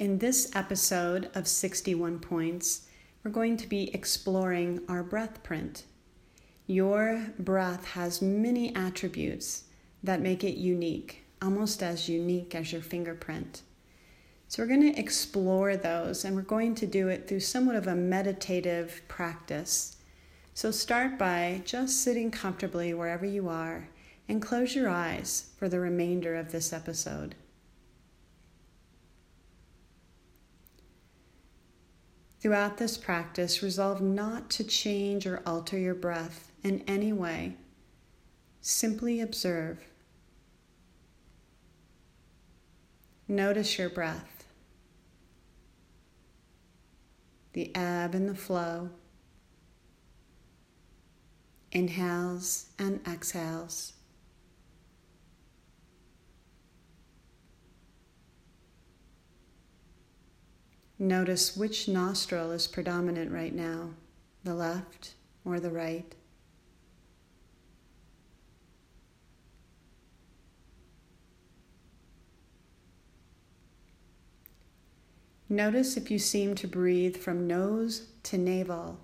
In this episode of 61 Points, we're going to be exploring our breath print. Your breath has many attributes that make it unique, almost as unique as your fingerprint. So, we're going to explore those and we're going to do it through somewhat of a meditative practice. So, start by just sitting comfortably wherever you are and close your eyes for the remainder of this episode. Throughout this practice, resolve not to change or alter your breath in any way. Simply observe. Notice your breath the ebb and the flow, inhales and exhales. Notice which nostril is predominant right now, the left or the right. Notice if you seem to breathe from nose to navel,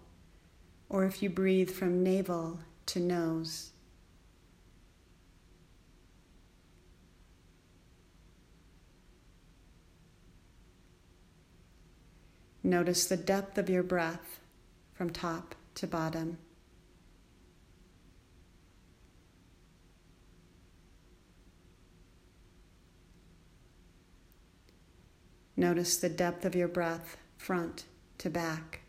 or if you breathe from navel to nose. Notice the depth of your breath from top to bottom. Notice the depth of your breath, front to back.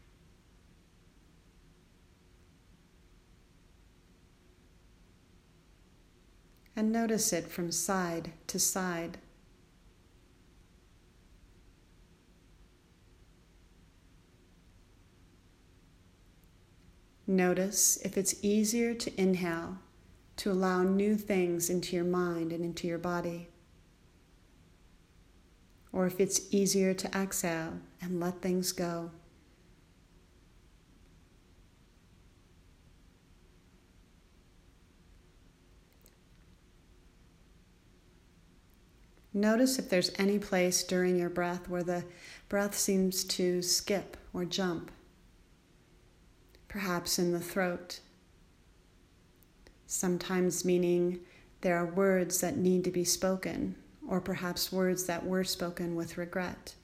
And notice it from side to side. Notice if it's easier to inhale to allow new things into your mind and into your body or if it's easier to exhale and let things go. Notice if there's any place during your breath where the breath seems to skip or jump, perhaps in the throat. Sometimes meaning there are words that need to be spoken or perhaps words that were spoken with regret,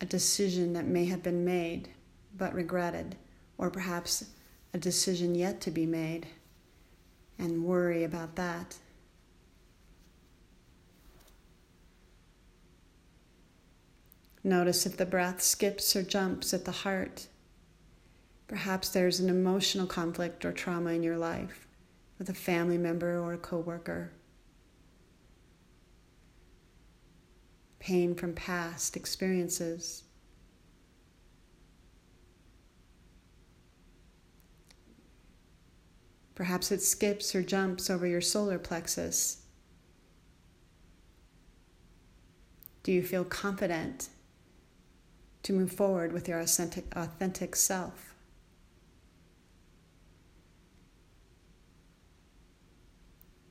a decision that may have been made but regretted, or perhaps a decision yet to be made and worry about that. Notice if the breath skips or jumps at the heart. Perhaps there's an emotional conflict or trauma in your life with a family member or a coworker. pain from past experiences. Perhaps it skips or jumps over your solar plexus. Do you feel confident to move forward with your authentic, authentic self?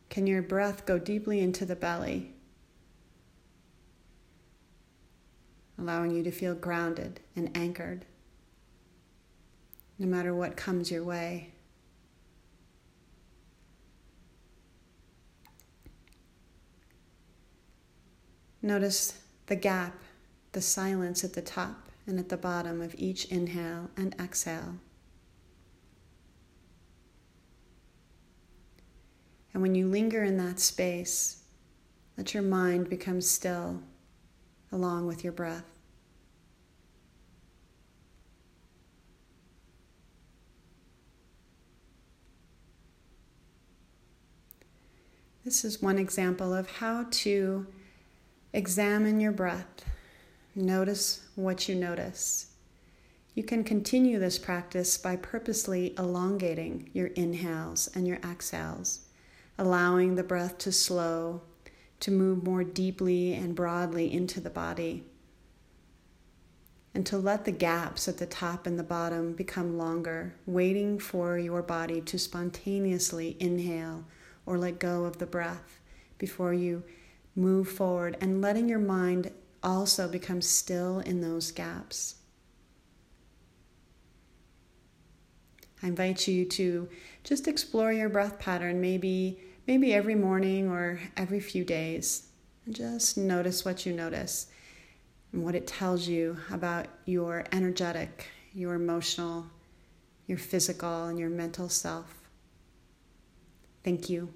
Can your breath go deeply into the belly? allowing you to feel grounded and anchored no matter what comes your way. Notice the gap, the silence at the top and at the bottom of each inhale and exhale. And when you linger in that space, let your mind become still along with your breath. This is one example of how to examine your breath. Notice what you notice. You can continue this practice by purposely elongating your inhales and your exhales, allowing the breath to slow to move more deeply and broadly into the body, and to let the gaps at the top and the bottom become longer, waiting for your body to spontaneously inhale or let go of the breath before you move forward, and letting your mind also become still in those gaps. I invite you to just explore your breath pattern, maybe maybe every morning or every few days, and just notice what you notice and what it tells you about your energetic, your emotional, your physical, and your mental self. Thank you.